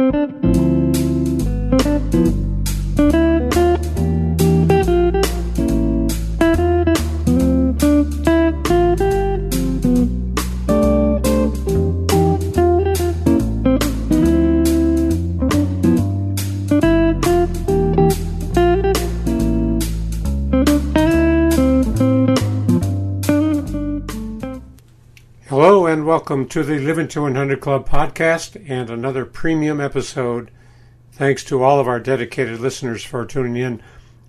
Música welcome to the Living to 100 Club podcast and another premium episode. Thanks to all of our dedicated listeners for tuning in.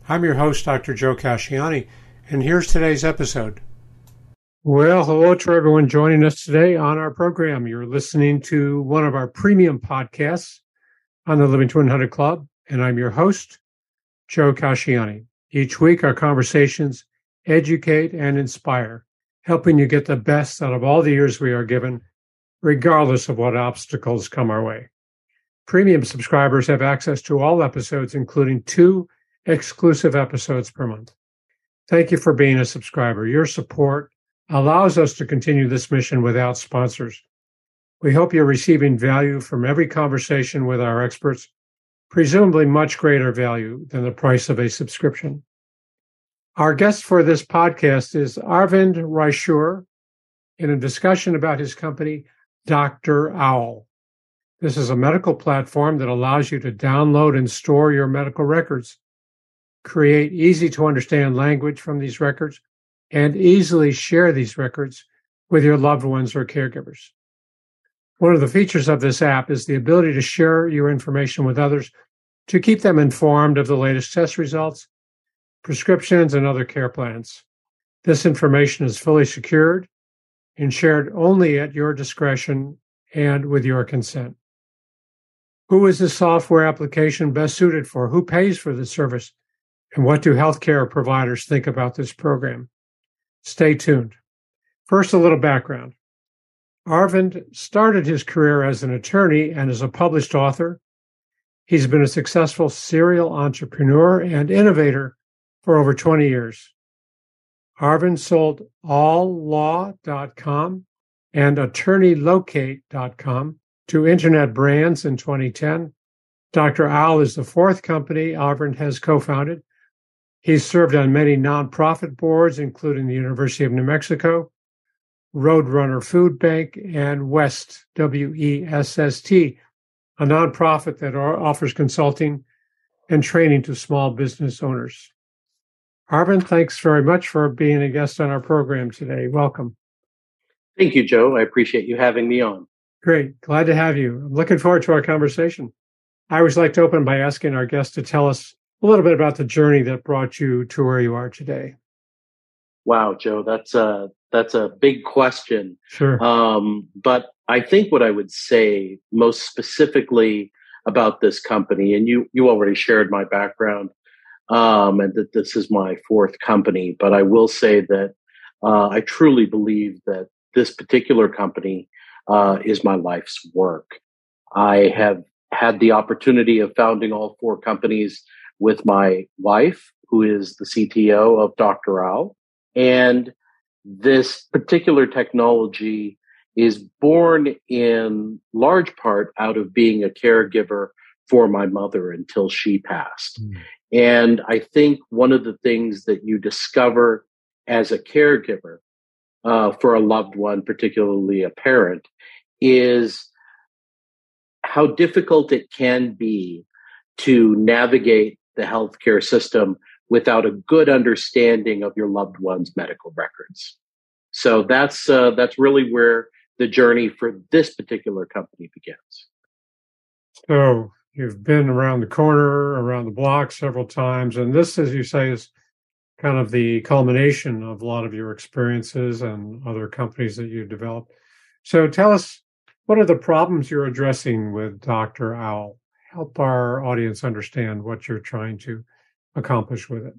I'm your host, Dr. Joe Casciani, and here's today's episode. Well, hello to everyone joining us today on our program. You're listening to one of our premium podcasts on the Living to 100 Club, and I'm your host, Joe Casciani. Each week, our conversations educate and inspire helping you get the best out of all the years we are given, regardless of what obstacles come our way. Premium subscribers have access to all episodes, including two exclusive episodes per month. Thank you for being a subscriber. Your support allows us to continue this mission without sponsors. We hope you're receiving value from every conversation with our experts, presumably much greater value than the price of a subscription. Our guest for this podcast is Arvind Raichur in a discussion about his company, Dr. Owl. This is a medical platform that allows you to download and store your medical records, create easy to understand language from these records, and easily share these records with your loved ones or caregivers. One of the features of this app is the ability to share your information with others to keep them informed of the latest test results prescriptions, and other care plans. This information is fully secured and shared only at your discretion and with your consent. Who is the software application best suited for? Who pays for the service? And what do healthcare providers think about this program? Stay tuned. First, a little background. Arvind started his career as an attorney and as a published author. He's been a successful serial entrepreneur and innovator for over 20 years. Arvind sold alllaw.com and attorneylocate.com to internet brands in 2010. Dr. Owl is the fourth company Arvind has co-founded. He's served on many nonprofit boards, including the University of New Mexico, Roadrunner Food Bank, and Wesst, W-E-S-S-T, a nonprofit that offers consulting and training to small business owners. Arvind, thanks very much for being a guest on our program today. Welcome. Thank you, Joe. I appreciate you having me on. Great. Glad to have you. I'm looking forward to our conversation. I always like to open by asking our guests to tell us a little bit about the journey that brought you to where you are today. Wow, Joe, that's a that's a big question. Sure. Um, but I think what I would say most specifically about this company, and you you already shared my background um, and that this is my fourth company. But I will say that uh, I truly believe that this particular company uh, is my life's work. I have had the opportunity of founding all four companies with my wife, who is the CTO of Dr. Owl. And this particular technology is born in large part out of being a caregiver for my mother until she passed. Mm. And I think one of the things that you discover as a caregiver uh, for a loved one, particularly a parent, is how difficult it can be to navigate the healthcare system without a good understanding of your loved one's medical records. So that's uh, that's really where the journey for this particular company begins. So you've been around the corner, around the block several times, and this, as you say, is kind of the culmination of a lot of your experiences and other companies that you've developed. So tell us, what are the problems you're addressing with Dr. Owl? Help our audience understand what you're trying to accomplish with it.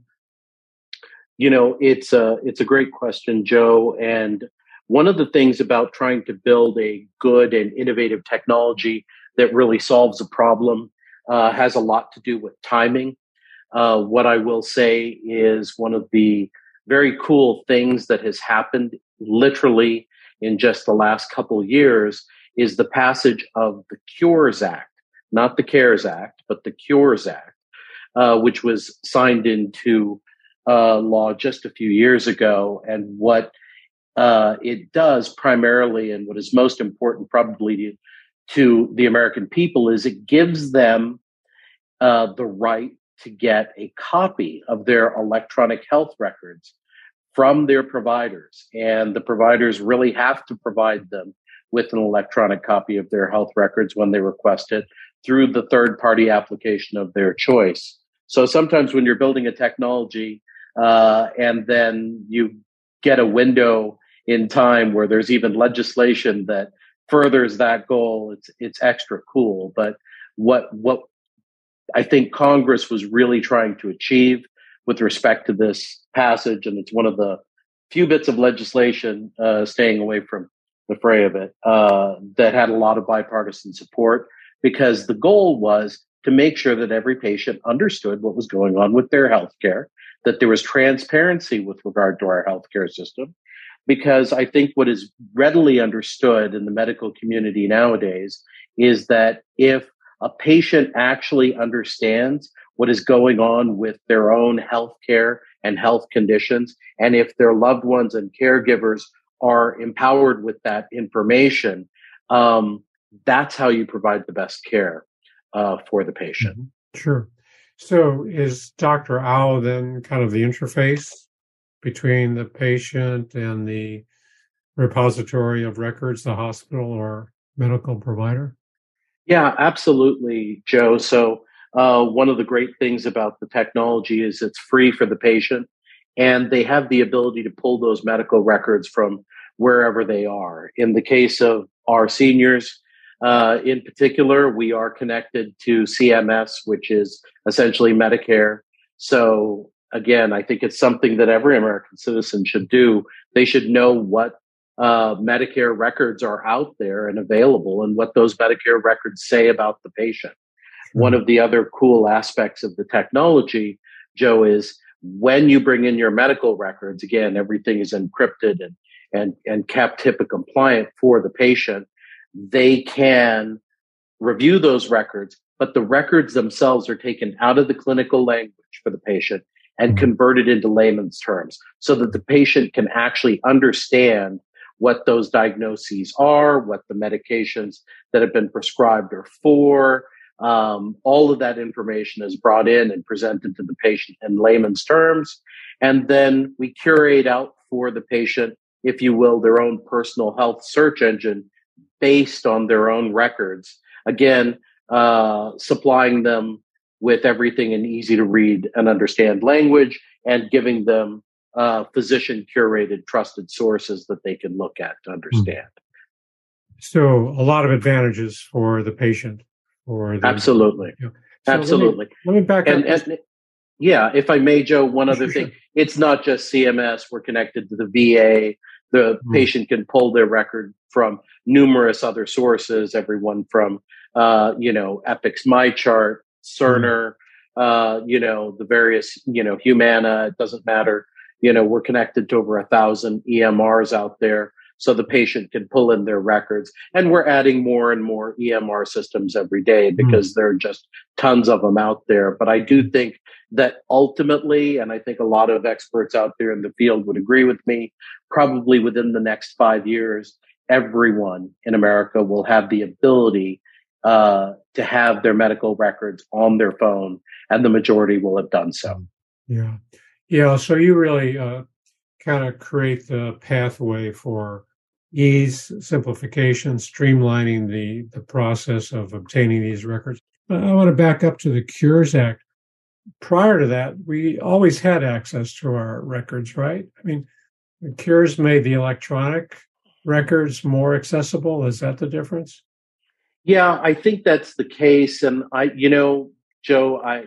You know, it's a it's a great question, Joe. And one of the things about trying to build a good and innovative technology that really solves a problem uh, has a lot to do with timing. Uh, what I will say is one of the very cool things that has happened literally in just the last couple years is the passage of the Cures Act, not the CARES Act, but the Cures Act, uh, which was signed into uh, law just a few years ago. And what uh, it does primarily, and what is most important probably to, the American people, is it gives them uh, the right to get a copy of their electronic health records from their providers. And the providers really have to provide them with an electronic copy of their health records when they request it through the third party application of their choice. So sometimes when you're building a technology uh, and then you get a window in time where there's even legislation that furthers that goal, it's it's extra cool. But what what I think Congress was really trying to achieve with respect to this passage, and it's one of the few bits of legislation uh, staying away from the fray of it uh, that had a lot of bipartisan support because the goal was to make sure that every patient understood what was going on with their health care, that there was transparency with regard to our healthcare system. Because I think what is readily understood in the medical community nowadays is that if a patient actually understands what is going on with their own health care and health conditions. And if their loved ones and caregivers are empowered with that information, um, that's how you provide the best care uh, for the patient. Mm-hmm. Sure. So is Dr. Owl then kind of the interface between the patient and the repository of records, the hospital or medical provider? Yeah, absolutely, Joe. So, uh, one of the great things about the technology is it's free for the patient, and they have the ability to pull those medical records from wherever they are. In the case of our seniors, uh, in particular, we are connected to CMS, which is essentially Medicare. So, again, I think it's something that every American citizen should do. They should know what uh, Medicare records are out there and available and what those Medicare records say about the patient. One of the other cool aspects of the technology, Joe, is when you bring in your medical records, again, everything is encrypted and, and, and kept HIPAA compliant for the patient. They can review those records, but the records themselves are taken out of the clinical language for the patient and convert it into layman's terms so that the patient can actually understand what those diagnoses are, what the medications that have been prescribed are for. Um, all of that information is brought in and presented to the patient in layman's terms. And then we curate out for the patient, if you will, their own personal health search engine based on their own records. Again, uh, supplying them with everything in easy to read and understand language and giving them uh, physician curated trusted sources that they can look at to understand. So a lot of advantages for the patient. or the, absolutely, you know. so absolutely. Let me, let me back and, up. And, yeah, if I may, Joe, one other thing. It's not just CMS. We're connected to the VA. The mm. patient can pull their record from numerous other sources, everyone from, uh, you know, Epic's MyChart, Cerner, mm. uh, you know, the various, you know, Humana, it doesn't matter you know, we're connected to over a thousand EMRs out there so the patient can pull in their records. And we're adding more and more EMR systems every day hmm. because mm. there are just tons of them out there. But I do think that ultimately, and I think a lot of experts out there in the field would agree with me, probably within the next five years, everyone in America will have the ability uh, to have their medical records on their phone, and the majority will have done so. Yeah. Yeah, so you really uh, kind of create the pathway for ease, simplification, streamlining the, the process of obtaining these records. I want to back up to the Cures Act. Prior to that, we always had access to our records, right? I mean, the Cures made the electronic records more accessible. Is that the difference? Yeah, I think that's the case. And I, you know, Joe, I,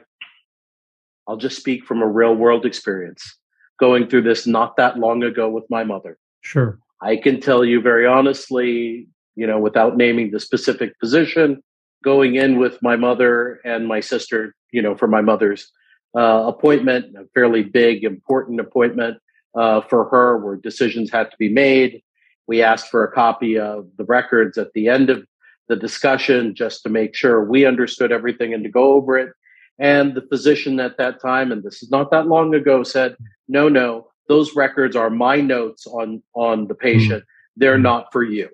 I'll just speak from a real world experience going through this not that long ago with my mother. Sure. I can tell you very honestly, you know, without naming the specific position, going in with my mother and my sister, you know, for my mother's uh, appointment, a fairly big, important appointment uh, for her where decisions had to be made. We asked for a copy of the records at the end of the discussion just to make sure we understood everything and to go over it. And the physician at that time, and this is not that long ago, said, no, no, those records are my notes on, on the patient. Mm. They're not for you.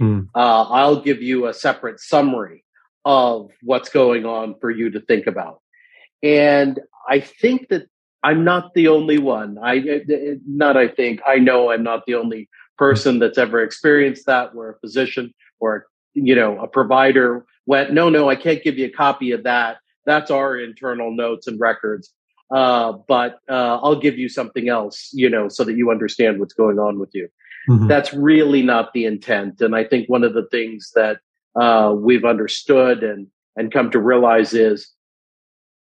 Mm. Uh, I'll give you a separate summary of what's going on for you to think about. And I think that I'm not the only one. I not I think I know I'm not the only person that's ever experienced that where a physician or you know a provider went no no I can't give you a copy of that. That's our internal notes and records. Uh, but uh, I'll give you something else, you know, so that you understand what's going on with you. Mm-hmm. That's really not the intent. And I think one of the things that uh, we've understood and and come to realize is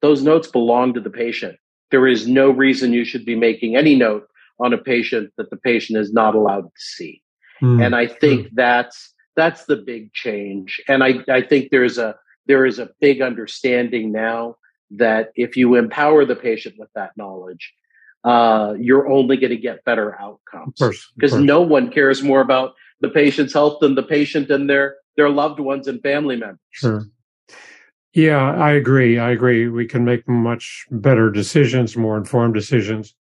those notes belong to the patient. There is no reason you should be making any note on a patient that the patient is not allowed to see. Mm. And I think mm. that's that's the big change. And I, I think there's a there is a big understanding now that if you empower the patient with that knowledge, uh, you're only going to get better outcomes. Because no one cares more about the patient's health than the patient and their their loved ones and family members. Sure. Yeah, I agree. I agree. We can make much better decisions, more informed decisions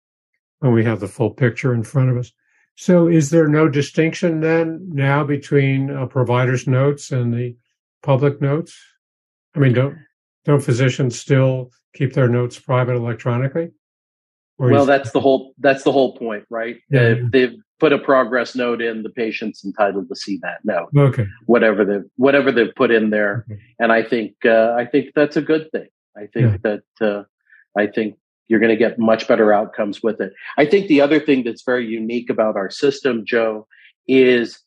when we have the full picture in front of us. So, is there no distinction then now between a provider's notes and the public notes? I mean, don't don't physicians still keep their notes private electronically? well, that's the whole that's the whole point, right? Yeah, if they've put a progress note in, the patient's entitled to see that note. Okay. Whatever they whatever they've put in there, okay. and I think uh, I think that's a good thing. I think yeah. that uh, I think you're going to get much better outcomes with it. I think the other thing that's very unique about our system, Joe, is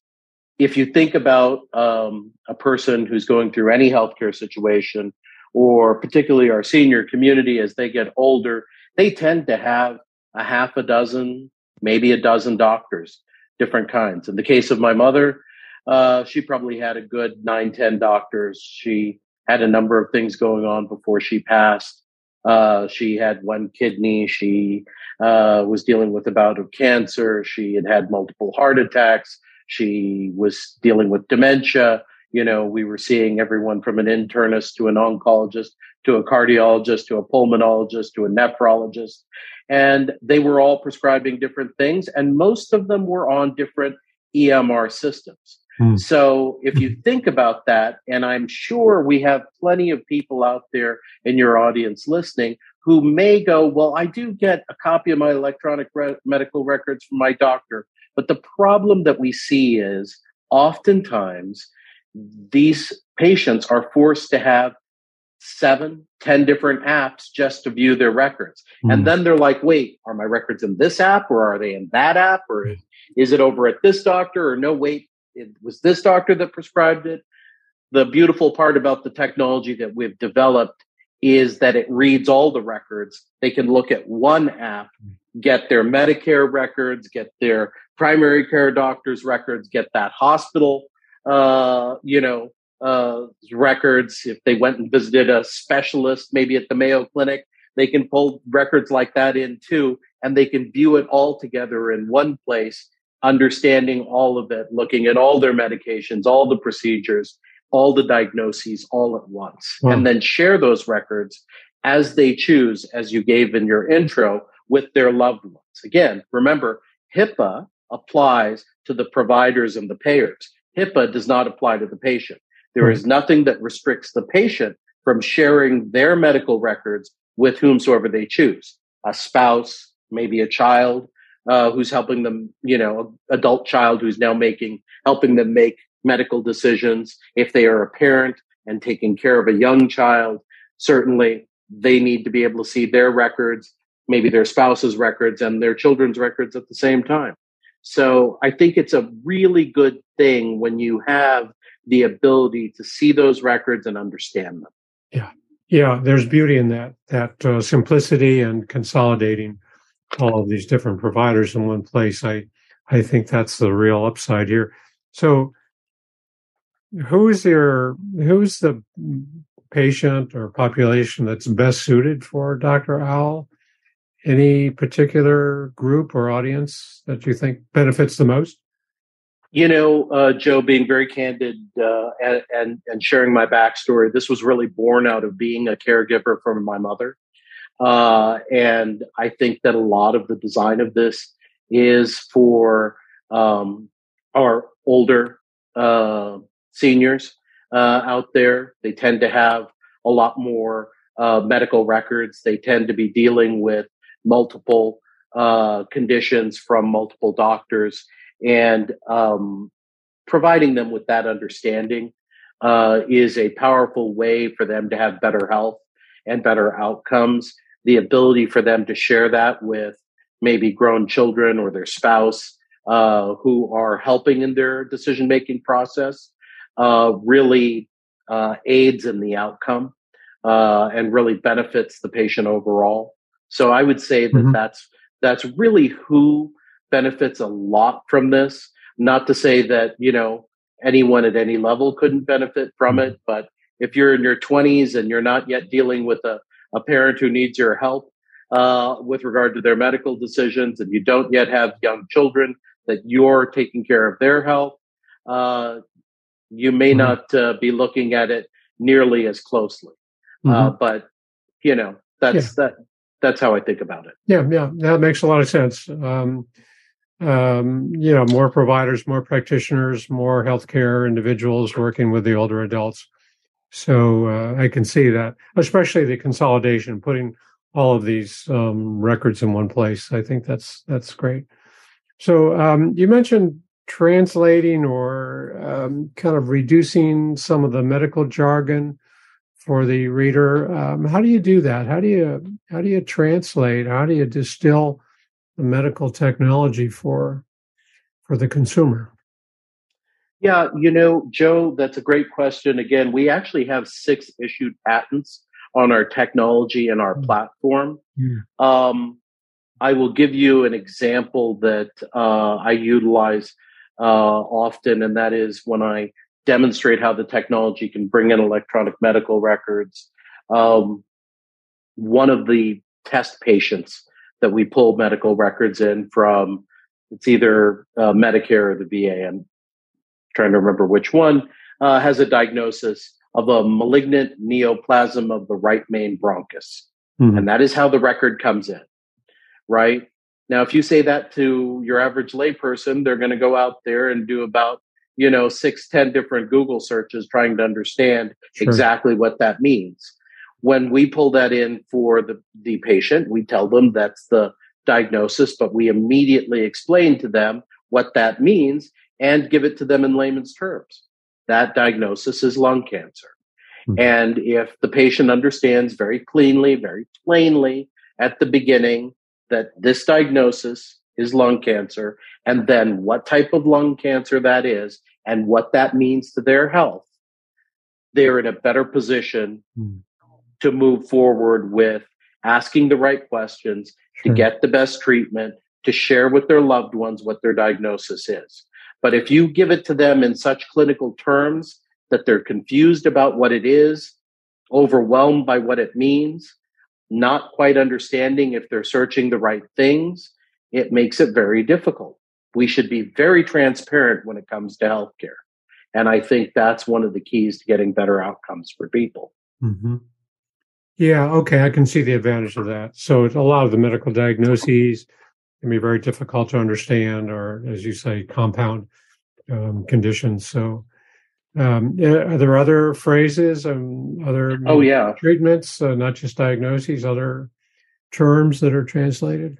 if you think about um, a person who's going through any healthcare situation, or particularly our senior community as they get older, they tend to have a half a dozen, maybe a dozen doctors, different kinds. In the case of my mother, uh, she probably had a good nine, ten doctors. She had a number of things going on before she passed. Uh, she had one kidney. She uh, was dealing with a bout of cancer. She had had multiple heart attacks. She was dealing with dementia. You know, we were seeing everyone from an internist to an oncologist to a cardiologist to a pulmonologist to a nephrologist. And they were all prescribing different things. And most of them were on different EMR systems. Hmm. So if you think about that, and I'm sure we have plenty of people out there in your audience listening who may go, well, I do get a copy of my electronic re- medical records from my doctor. But the problem that we see is oftentimes these patients are forced to have seven, ten different apps just to view their records. Mm. And then they're like, wait, are my records in this app or are they in that app? Or is it over at this doctor? Or no, wait, it was this doctor that prescribed it. The beautiful part about the technology that we've developed is that it reads all the records. They can look at one app, get their Medicare records, get their primary care doctor's records, get that hospital, uh, you know, uh, records. If they went and visited a specialist, maybe at the Mayo Clinic, they can pull records like that in too, and they can view it all together in one place, understanding all of it, looking at all their medications, all the procedures, all the diagnoses all at once, wow. and then share those records as they choose, as you gave in your intro, with their loved ones. Again, remember, HIPAA applies to the providers and the payers. HIPAA does not apply to the patient. There is hmm. nothing that restricts the patient from sharing their medical records with whomsoever they choose a spouse, maybe a child uh, who's helping them, you know, adult child who's now making, helping them make medical decisions. If they are a parent and taking care of a young child, certainly they need to be able to see their records, maybe their spouse's records and their children's records at the same time. So I think it's a really good thing when you have the ability to see those records and understand them. Yeah. Yeah, there's beauty in that that uh, simplicity and consolidating all of these different providers in one place. I I think that's the real upside here. So, who's your who's the patient or population that's best suited for Dr. Owl? Any particular group or audience that you think benefits the most? You know, uh, Joe, being very candid uh, and, and, and sharing my backstory, this was really born out of being a caregiver for my mother, uh, and I think that a lot of the design of this is for um, our older uh, seniors uh, out there. They tend to have a lot more uh, medical records. They tend to be dealing with multiple uh, conditions from multiple doctors and um, providing them with that understanding uh, is a powerful way for them to have better health and better outcomes. The ability for them to share that with maybe grown children or their spouse uh, who are helping in their decision making process uh, really uh, aids in the outcome uh, and really benefits the patient overall. So I would say that mm-hmm. that's that's really who benefits a lot from this. Not to say that you know anyone at any level couldn't benefit from mm-hmm. it, but if you're in your 20s and you're not yet dealing with a, a parent who needs your help uh, with regard to their medical decisions, and you don't yet have young children that you're taking care of their health, uh, you may mm-hmm. not uh, be looking at it nearly as closely. Uh, mm-hmm. but you know, that's yeah. that. That's how I think about it. Yeah, yeah, that makes a lot of sense. Um, um, you know, more providers, more practitioners, more healthcare individuals working with the older adults. So uh, I can see that, especially the consolidation, putting all of these um, records in one place. I think that's that's great. So um, you mentioned translating or um, kind of reducing some of the medical jargon for the reader. Um, how do you do that? How do you how do you translate? How do you distill the medical technology for for the consumer? Yeah, you know, Joe, that's a great question. Again, we actually have six issued patents on our technology and our mm. platform. Um, I will give you an example that uh, I utilize uh, often, and that is when I demonstrate how the technology can bring in electronic medical records. Um, one of the test patients that we pull medical records in from, it's either uh, Medicare or the VA. I'm trying to remember which one, uh, has a diagnosis of a malignant neoplasm of the right main bronchus. Mm-hmm. And that is how the record comes in, right? Now, if you say that to your average layperson, they're going to go out there and do about, you know, six, ten different Google searches trying to understand sure. exactly what that means. When we pull that in for the, the patient, we tell them that's the diagnosis, but we immediately explain to them what that means and give it to them in layman's terms. That diagnosis is lung cancer. Mm-hmm. And if the patient understands very cleanly, very plainly at the beginning that this diagnosis is lung cancer and then what type of lung cancer that is and what that means to their health, they're in a better position mm. to move forward with asking the right questions sure. to get the best treatment, to share with their loved ones what their diagnosis is. But if you give it to them in such clinical terms that they're confused about what it is, overwhelmed by what it means, not quite understanding if they're searching the right things, it makes it very difficult. We should be very transparent when it comes to healthcare. And I think that's one of the keys to getting better outcomes for people. Mm-hmm. Yeah, okay, I can see the advantage of that. So a lot of the medical diagnoses can be very difficult to understand, or as you say, compound um, conditions. So um, are there other phrases and other oh yeah treatments, uh, not just diagnoses, other terms that are translated?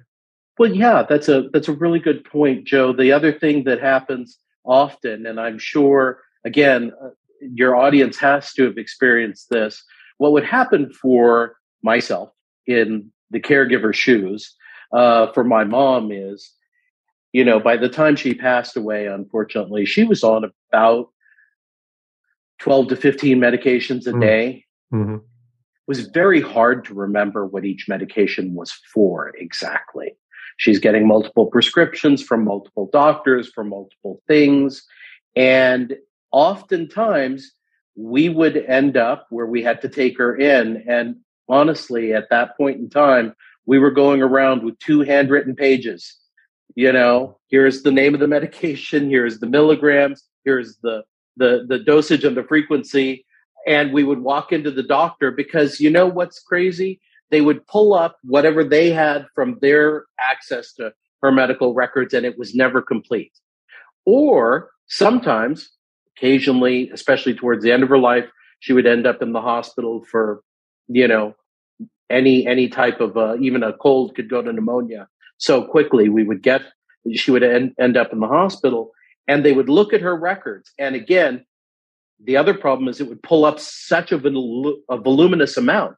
Well, yeah, that's a that's a really good point, Joe. The other thing that happens often, and I'm sure again, uh, your audience has to have experienced this. What would happen for myself in the caregiver shoes uh, for my mom is, you know, by the time she passed away, unfortunately, she was on about 12 to 15 medications a mm-hmm. day. Mm-hmm. It was very hard to remember what each medication was for exactly. She's getting multiple prescriptions from multiple doctors for multiple things. And oftentimes we would end up where we had to take her in. And honestly, at that point in time, we were going around with two handwritten pages, you know, here's the name of the medication, here's the milligrams, here's the the the dosage and the frequency, and we would walk into the doctor because you know what's crazy? They would pull up whatever they had from their access to her medical records, and it was never complete. Or sometimes, occasionally, especially towards the end of her life, she would end up in the hospital for, you know, any any type of uh, even a cold could go to pneumonia so quickly. We would get she would end, end up in the hospital, and they would look at her records. And again, the other problem is it would pull up such a, a voluminous amount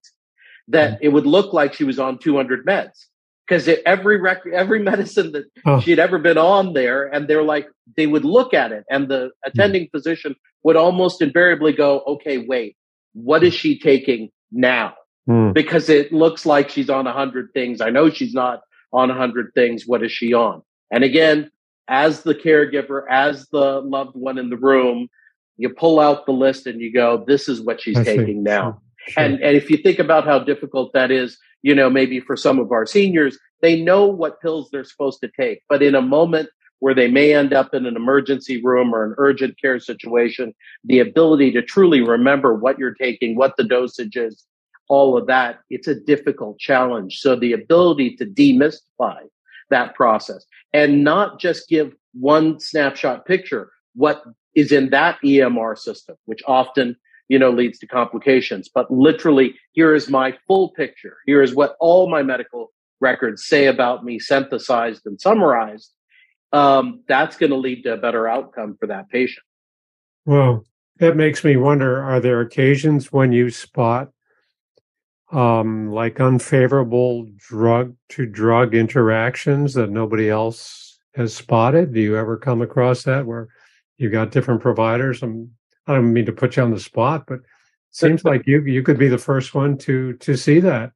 that it would look like she was on 200 meds because every record, every medicine that oh. she had ever been on there, and they're like, they would look at it, and the attending mm. physician would almost invariably go, "Okay, wait, what is she taking now?" Mm. Because it looks like she's on a hundred things. I know she's not on a hundred things. What is she on? And again, as the caregiver, as the loved one in the room, you pull out the list and you go, this is what she's I taking see. now. Sure. And, and if you think about how difficult that is, you know, maybe for some of our seniors, they know what pills they're supposed to take. But in a moment where they may end up in an emergency room or an urgent care situation, the ability to truly remember what you're taking, what the dosage is, all of that, it's a difficult challenge. So the ability to demystify that process and not just give one snapshot picture, what is in that EMR system, which often, you know, leads to complications. But literally, here is my full picture. Here is what all my medical records say about me, synthesized and summarized. Um, that's going to lead to a better outcome for that patient. Well, that makes me wonder: Are there occasions when you spot um, like unfavorable drug to drug interactions that nobody else has spotted? Do you ever come across that where you've got different providers. I'm, I don't mean to put you on the spot, but it seems like you you could be the first one to to see that.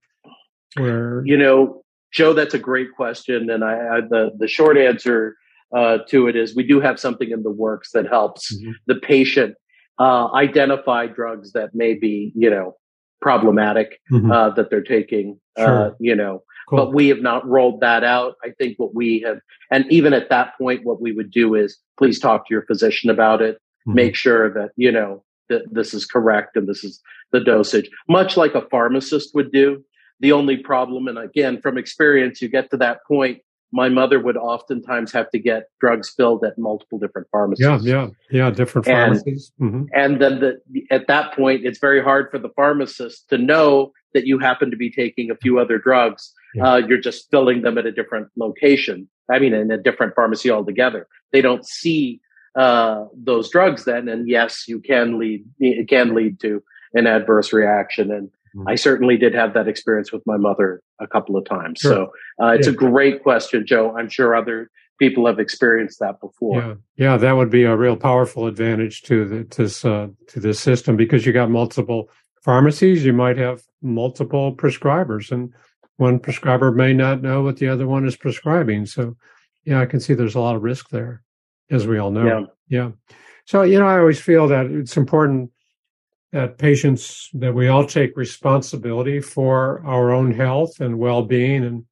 Where you know, Joe, that's a great question, and I, I the the short answer uh, to it is we do have something in the works that helps mm-hmm. the patient uh, identify drugs that may be you know problematic mm-hmm. uh, that they're taking. Uh, you know, Cool. But we have not rolled that out. I think what we have, and even at that point, what we would do is please talk to your physician about it. Mm-hmm. Make sure that, you know, that this is correct and this is the dosage, much like a pharmacist would do. The only problem, and again, from experience, you get to that point my mother would oftentimes have to get drugs filled at multiple different pharmacies. Yeah, yeah, yeah, different pharmacies. And, mm-hmm. and then the, at that point, it's very hard for the pharmacist to know that you happen to be taking a few other drugs. Yeah. Uh, you're just filling them at a different location. I mean, in a different pharmacy altogether. They don't see uh, those drugs then, and yes, you can lead. It can lead to an adverse reaction, and mm-hmm. I certainly did have that experience with my mother a couple of times. Sure. So uh, it's yeah. a great question, Joe. I'm sure other people have experienced that before. Yeah, yeah, that would be a real powerful advantage to the, to this uh, to this system because you got multiple pharmacies. You might have multiple prescribers, and one prescriber may not know what the other one is prescribing. So, yeah, I can see there's a lot of risk there, as we all know. Yeah. yeah. So, you know, I always feel that it's important that patients that we all take responsibility for our own health and well-being. And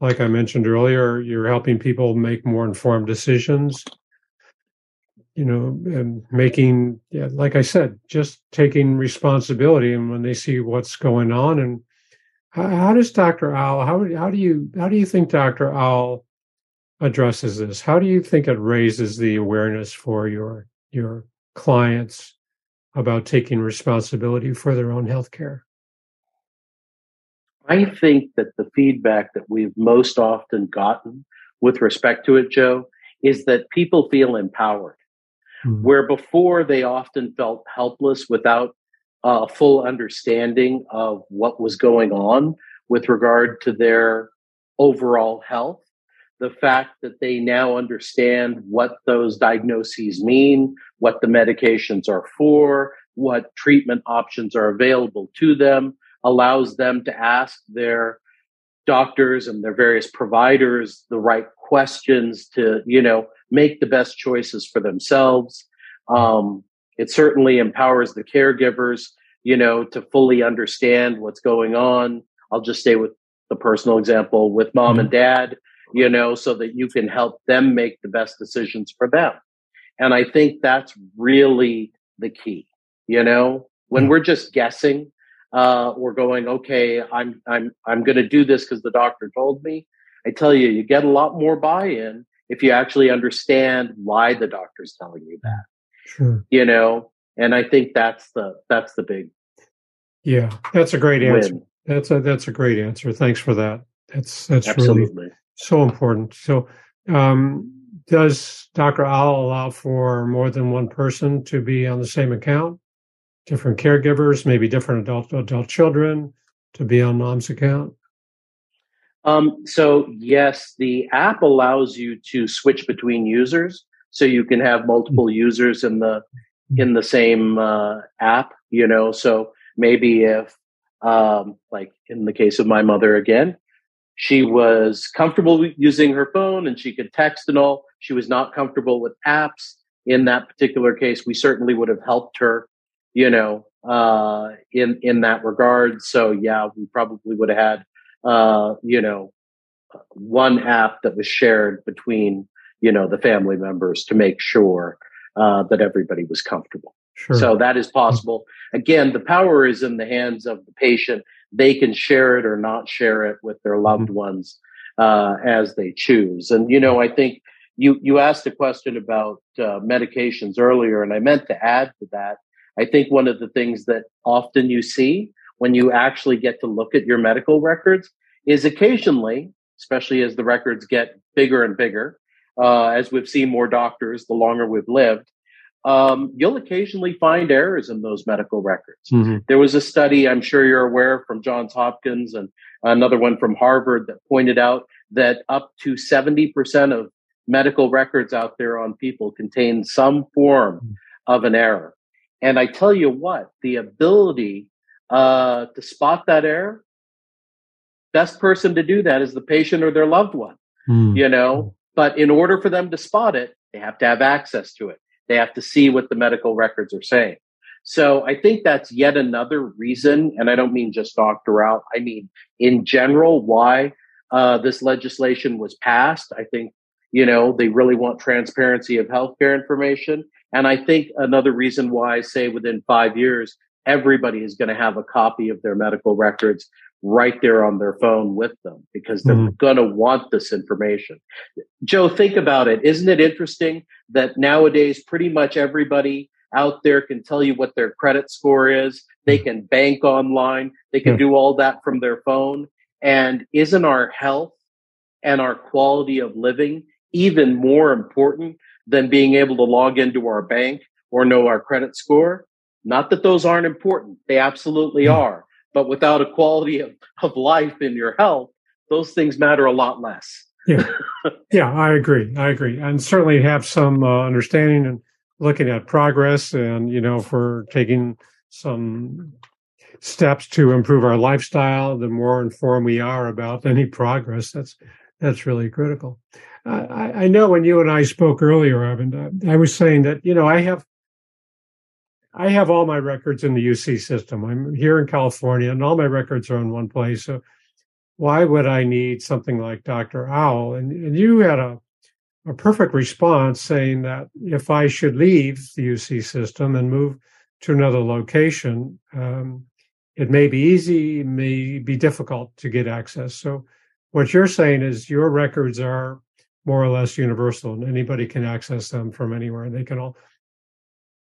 like i mentioned earlier you're helping people make more informed decisions you know and making yeah, like i said just taking responsibility and when they see what's going on. And how, how does dr owl how, how do you how do you think dr owl addresses this? How do you think it raises the awareness for your your clients about taking responsibility for their own health care? I think that the feedback that we've most often gotten with respect to it, Joe, is that people feel empowered. Mm-hmm. Where before they often felt helpless without a full understanding of what was going on with regard to their overall health the fact that they now understand what those diagnoses mean, what the medications are for, what treatment options are available to them, allows them to ask their doctors and their various providers the right questions to, you know, make the best choices for themselves. Um, it certainly empowers the caregivers, you know, to fully understand what's going on. I'll just stay with the personal example with mom mm-hmm. and dad you know, so that you can help them make the best decisions for them. And I think that's really the key, you know, when hmm. we're just guessing, uh, or going, okay, I'm, I'm, I'm going to do this because the doctor told me. I tell you, you get a lot more buy-in if you actually understand why the doctor's telling you that. Sure. You know, and I think that's the that's the big. Yeah, that's a great answer. Win. That's a that's a great answer. Thanks for that. That's that's Absolutely. really so important. So, um, does Dr. Owl allow for more than one person to be on the same account? Different caregivers, maybe different adult adult children to be on mom's account? Um, so yes, the app allows you to switch between users, so you can have multiple users in the in the same uh, app. You know, so maybe if, um, like in the case of my mother again, she was comfortable using her phone and she could text and all. She was not comfortable with apps. In that particular case, we certainly would have helped her, you know, uh, in in that regard. So yeah, we probably would have had uh, you know, one app that was shared between, you know, the family members to make sure uh, that everybody was comfortable. Sure. So that is possible. Again, the power is in the hands of the patient. They can share it or not share it with their loved mm-hmm. ones uh, as they choose. And you know, I think you you asked a question about uh, medications earlier, and I meant to add to that. I think one of the things that often you see when you actually get to look at your medical records is occasionally, especially as the records get bigger and bigger, uh, as we've seen more doctors the longer we've lived, um, you'll occasionally find errors in those medical records. Mm-hmm. There was a study, I'm sure you're aware, from Johns Hopkins and another one from Harvard that pointed out that up to 70% of medical records out there on people contain some form mm-hmm. of an error. And I tell you what, the ability uh, to spot that error, best person to do that is the patient or their loved one, mm. you know. But in order for them to spot it, they have to have access to it. They have to see what the medical records are saying. So I think that's yet another reason, and I don't mean just Dr. Owl, I mean in general why uh, this legislation was passed. I think, you know, they really want transparency of healthcare information. And I think another reason why I say within five years, everybody is going to have a copy of their medical records right there on their phone with them because they're mm. going to want this information. Joe, think about it. Isn't it interesting that nowadays pretty much everybody out there can tell you what their credit score is? They can bank online. They can yeah. do all that from their phone. And isn't our health and our quality of living even more important than being able to log into our bank or know our credit score? Not that those aren't important. They absolutely are. But without a quality of, of life in your health, those things matter a lot less. yeah. Yeah, I agree. I agree. And certainly have some uh, understanding and looking at progress and, you know, for taking some steps to improve our lifestyle, the more informed we are about any progress, that's, that's really critical. I, I know when you and I spoke earlier, Arvind, I was saying that, you know, I have I have all my records in the UC system. I'm here in California and all my records are in one place. So why would I need something like Dr. Owl? And, and you had a, a perfect response saying that if I should leave the UC system and move to another location, um, it may be easy, may be difficult to get access. So what you're saying is your records are more or less universal and anybody can access them from anywhere. They can all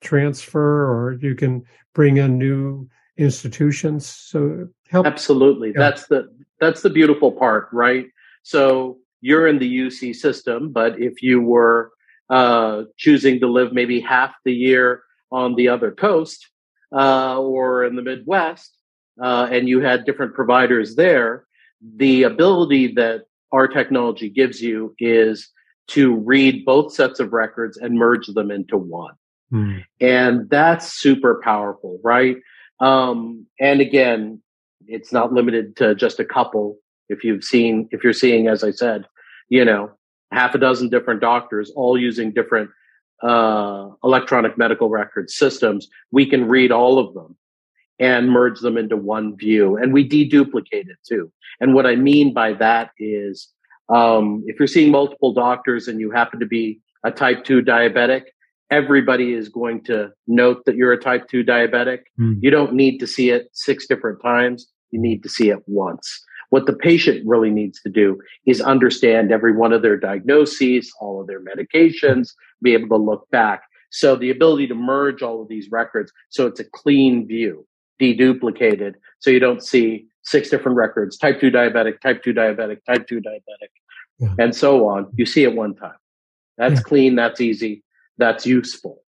transfer or you can bring in new institutions so help absolutely yeah. that's the that's the beautiful part right so you're in the uc system but if you were uh, choosing to live maybe half the year on the other coast uh, or in the midwest uh, and you had different providers there the ability that our technology gives you is to read both sets of records and merge them into one Mm. And that's super powerful, right? Um, and again, it's not limited to just a couple. If you've seen, if you're seeing, as I said, you know, half a dozen different doctors all using different uh, electronic medical record systems, we can read all of them and merge them into one view. And we deduplicate it too. And what I mean by that is Um, if you're seeing multiple doctors and you happen to be a type 2 diabetic, everybody is going to note that you're a type 2 diabetic. Mm. You don't need to see it six different times. You need to see it once. What the patient really needs to do is understand every one of their diagnoses, all of their medications, be able to look back. So the ability to merge all of these records so it's a clean view, deduplicated, so you don't see six different records, type 2 diabetic, type 2 diabetic, type 2 diabetic, yeah. and so on. You see it one time. That's yeah. clean, that's easy, that's useful.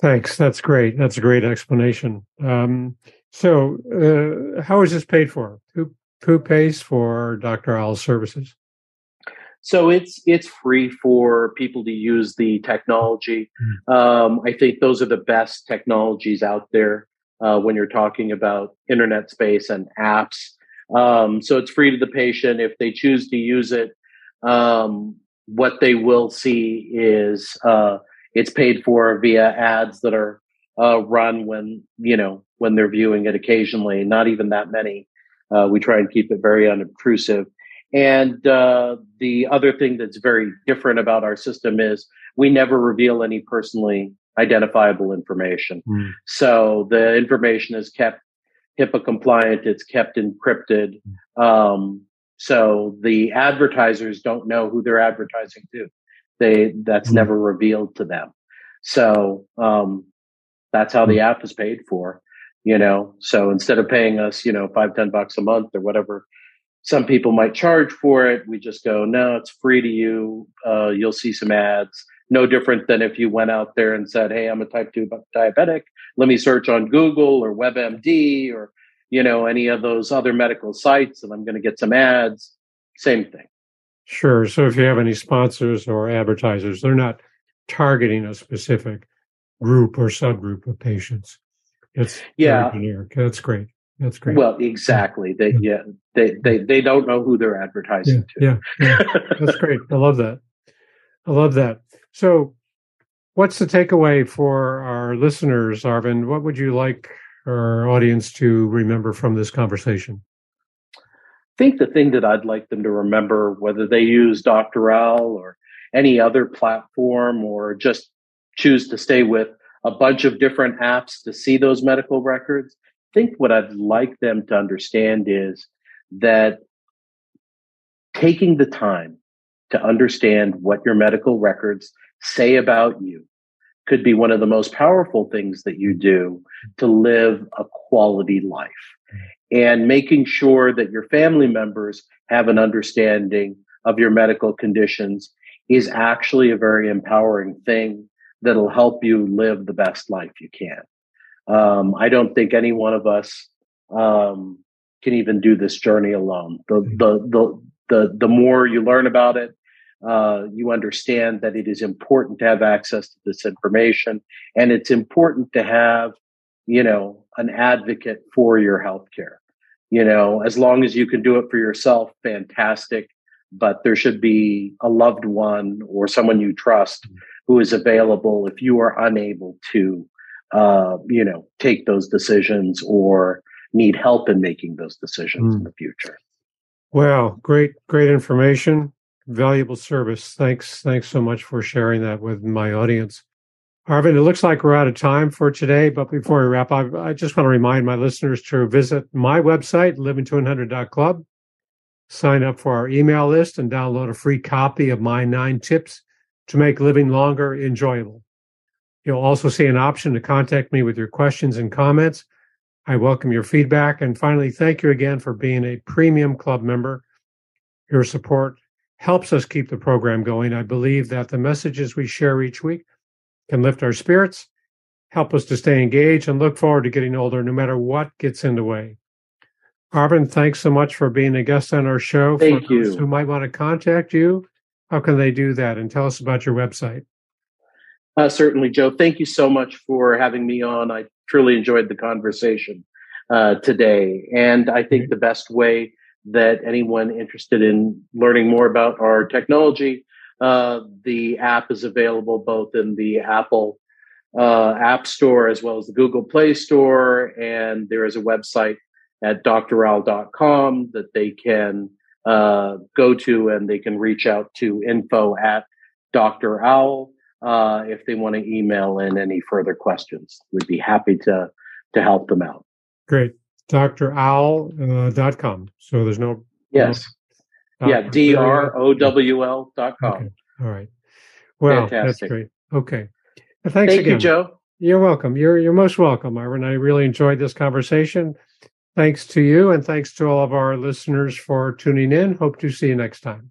Thanks. That's great. That's a great explanation. Um, so, uh, how is this paid for? Who who pays for Dr. Owl's services? So it's it's free for people to use the technology. Mm-hmm. Um, I think those are the best technologies out there uh, when you're talking about internet space and apps. Um, so it's free to the patient if they choose to use it. Um, what they will see is uh, it's paid for via ads that are uh, run when you know when they're viewing it occasionally. Not even that many. Uh, we try and keep it very unobtrusive. And uh, the other thing that's very different about our system is we never reveal any personally identifiable information. Mm. So the information is kept HIPAA compliant. It's kept encrypted. Um, so the advertisers don't know who they're advertising to. They that's mm. never revealed to them. So um, that's how the hmm. app is paid for. You know, so instead of paying us, you know, five ten bucks a month or whatever, some people might charge for it. We just go, no, it's free to you. Uh, you'll see some ads. No different than if you went out there and said, "Hey, I'm a type two diabetic. Let me search on Google or WebMD or you know, any of those other medical sites and I'm going to get some ads. Same thing. Sure. So if you have any sponsors or advertisers, they're not targeting a specific group or subgroup of patients. It's yeah, generic. That's great. That's great. Well, exactly. They yeah, yeah they, they they don't know who they're advertising yeah, to. Yeah, yeah. That's great. I love that. I love that. So, what's the takeaway for our listeners, Arvind? What would you like our audience to remember from this conversation? I think the thing that I'd like them to remember, whether they use. Owl or any other platform or just choose to stay with a bunch of different apps to see those medical records, I think what I'd like them to understand is that taking the time to understand what your medical records say about you could be one of the most powerful things that you do to live a quality life. And making sure that your family members have an understanding of your medical conditions is actually a very empowering thing that'll help you live the best life you can. Um, I don't think any one of us um, can even do this journey alone. The, the the the the more you learn about it, uh, you understand that it is important to have access to this information and it's important to have, you know, an advocate for your healthcare. You know, as long as you can do it for yourself, fantastic. But there should be a loved one or someone you trust who is available if you are unable to, uh, you know, take those decisions or need help in making those decisions mm. in the future. Well, great, great information valuable service. Thanks. Thanks so much for sharing that with my audience. Arvind, it looks like we're out of time for today, but before we wrap up, I just want to remind my listeners to visit my website, livingto100.club, sign up for our email list, and download a free copy of my nine tips to make living longer enjoyable. You'll also see an option to contact me with your questions and comments. I welcome your feedback. And finally, thank you again for being a premium club member. Your support helps us keep the program going. I believe that the messages we share each week can lift our spirits, help us to stay engaged, and look forward to getting older no matter what gets in the way. Arvind, thanks so much for being a guest on our show. Thank for you. who might want to contact you, how can they do that? And tell us about your website. Uh, certainly, Joe. Thank you so much for having me on. I truly enjoyed the conversation uh, today. And I think the best way that anyone interested in learning more about our technology, uh, the app is available both in the Apple uh, App Store as well as the Google Play Store. And there is a website at drowl.com that they can uh, go to and they can reach out to info at Dr. Owl uh, if they want to email in any further questions. We'd be happy to to help them out. Great. DrOwl.com. Uh, so there's no. Yes. No, yeah. D R O W L dot com. Okay. All right. Well, Fantastic. that's great. Okay. Well, thanks Thank again. you, Joe. You're welcome. You're you're most welcome, Arvind. I really enjoyed this conversation. Thanks to you, and thanks to all of our listeners for tuning in. Hope to see you next time.